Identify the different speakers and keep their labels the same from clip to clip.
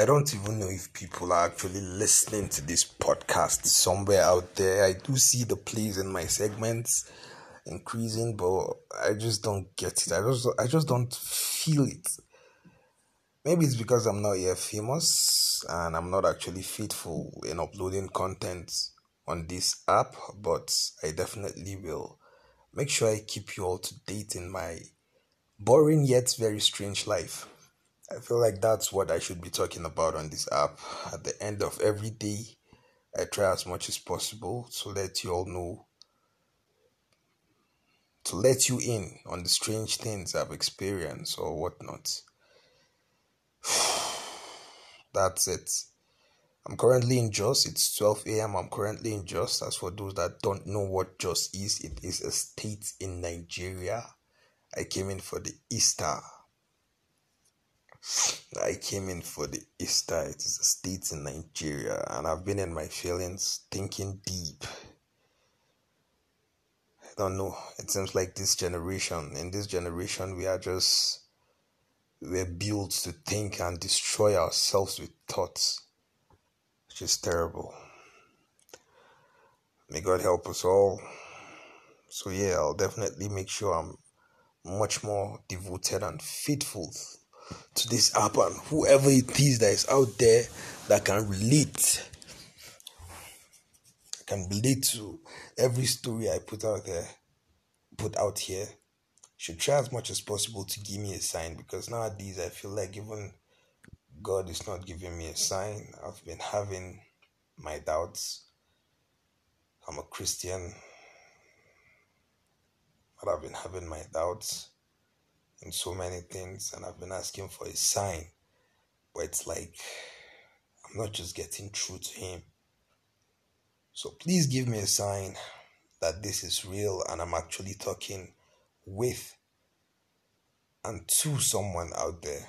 Speaker 1: I don't even know if people are actually listening to this podcast somewhere out there. I do see the plays in my segments increasing, but I just don't get it. I just I just don't feel it. Maybe it's because I'm not yet famous and I'm not actually faithful in uploading content on this app, but I definitely will make sure I keep you all to date in my boring yet very strange life. I feel like that's what I should be talking about on this app. At the end of every day, I try as much as possible to let you all know, to let you in on the strange things I've experienced or whatnot. That's it. I'm currently in Jos. It's 12 a.m. I'm currently in Jos. As for those that don't know what Jos is, it is a state in Nigeria. I came in for the Easter I came in for the Easter. It is a state in Nigeria, and I've been in my feelings, thinking deep. I don't know. It seems like this generation, in this generation, we are just we're built to think and destroy ourselves with thoughts, which is terrible. May God help us all. So yeah, I'll definitely make sure I'm much more devoted and faithful to this app and whoever it is that is out there that can relate can relate to every story I put out there put out here should try as much as possible to give me a sign because nowadays I feel like even God is not giving me a sign. I've been having my doubts. I'm a Christian, but I've been having my doubts in so many things, and I've been asking for a sign. But it's like I'm not just getting through to Him. So please give me a sign that this is real and I'm actually talking with and to someone out there.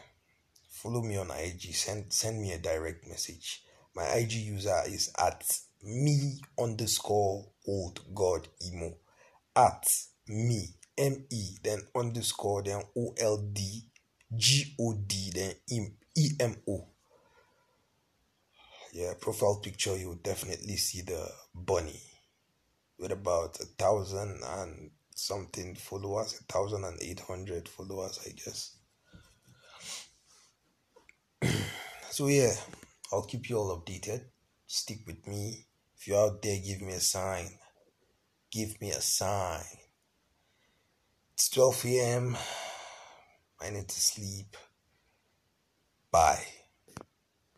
Speaker 1: Follow me on IG. Send send me a direct message. My IG user is at me underscore old god emo. At me M E, then underscore, then O L D G O D, then E M O. Yeah, profile picture, you'll definitely see the bunny with about a thousand and something followers, a thousand and eight hundred followers, I guess. so, yeah, I'll keep you all updated. Stick with me. If you're out there, give me a sign. Give me a sign. It's 12 p.m. I need to sleep. Bye.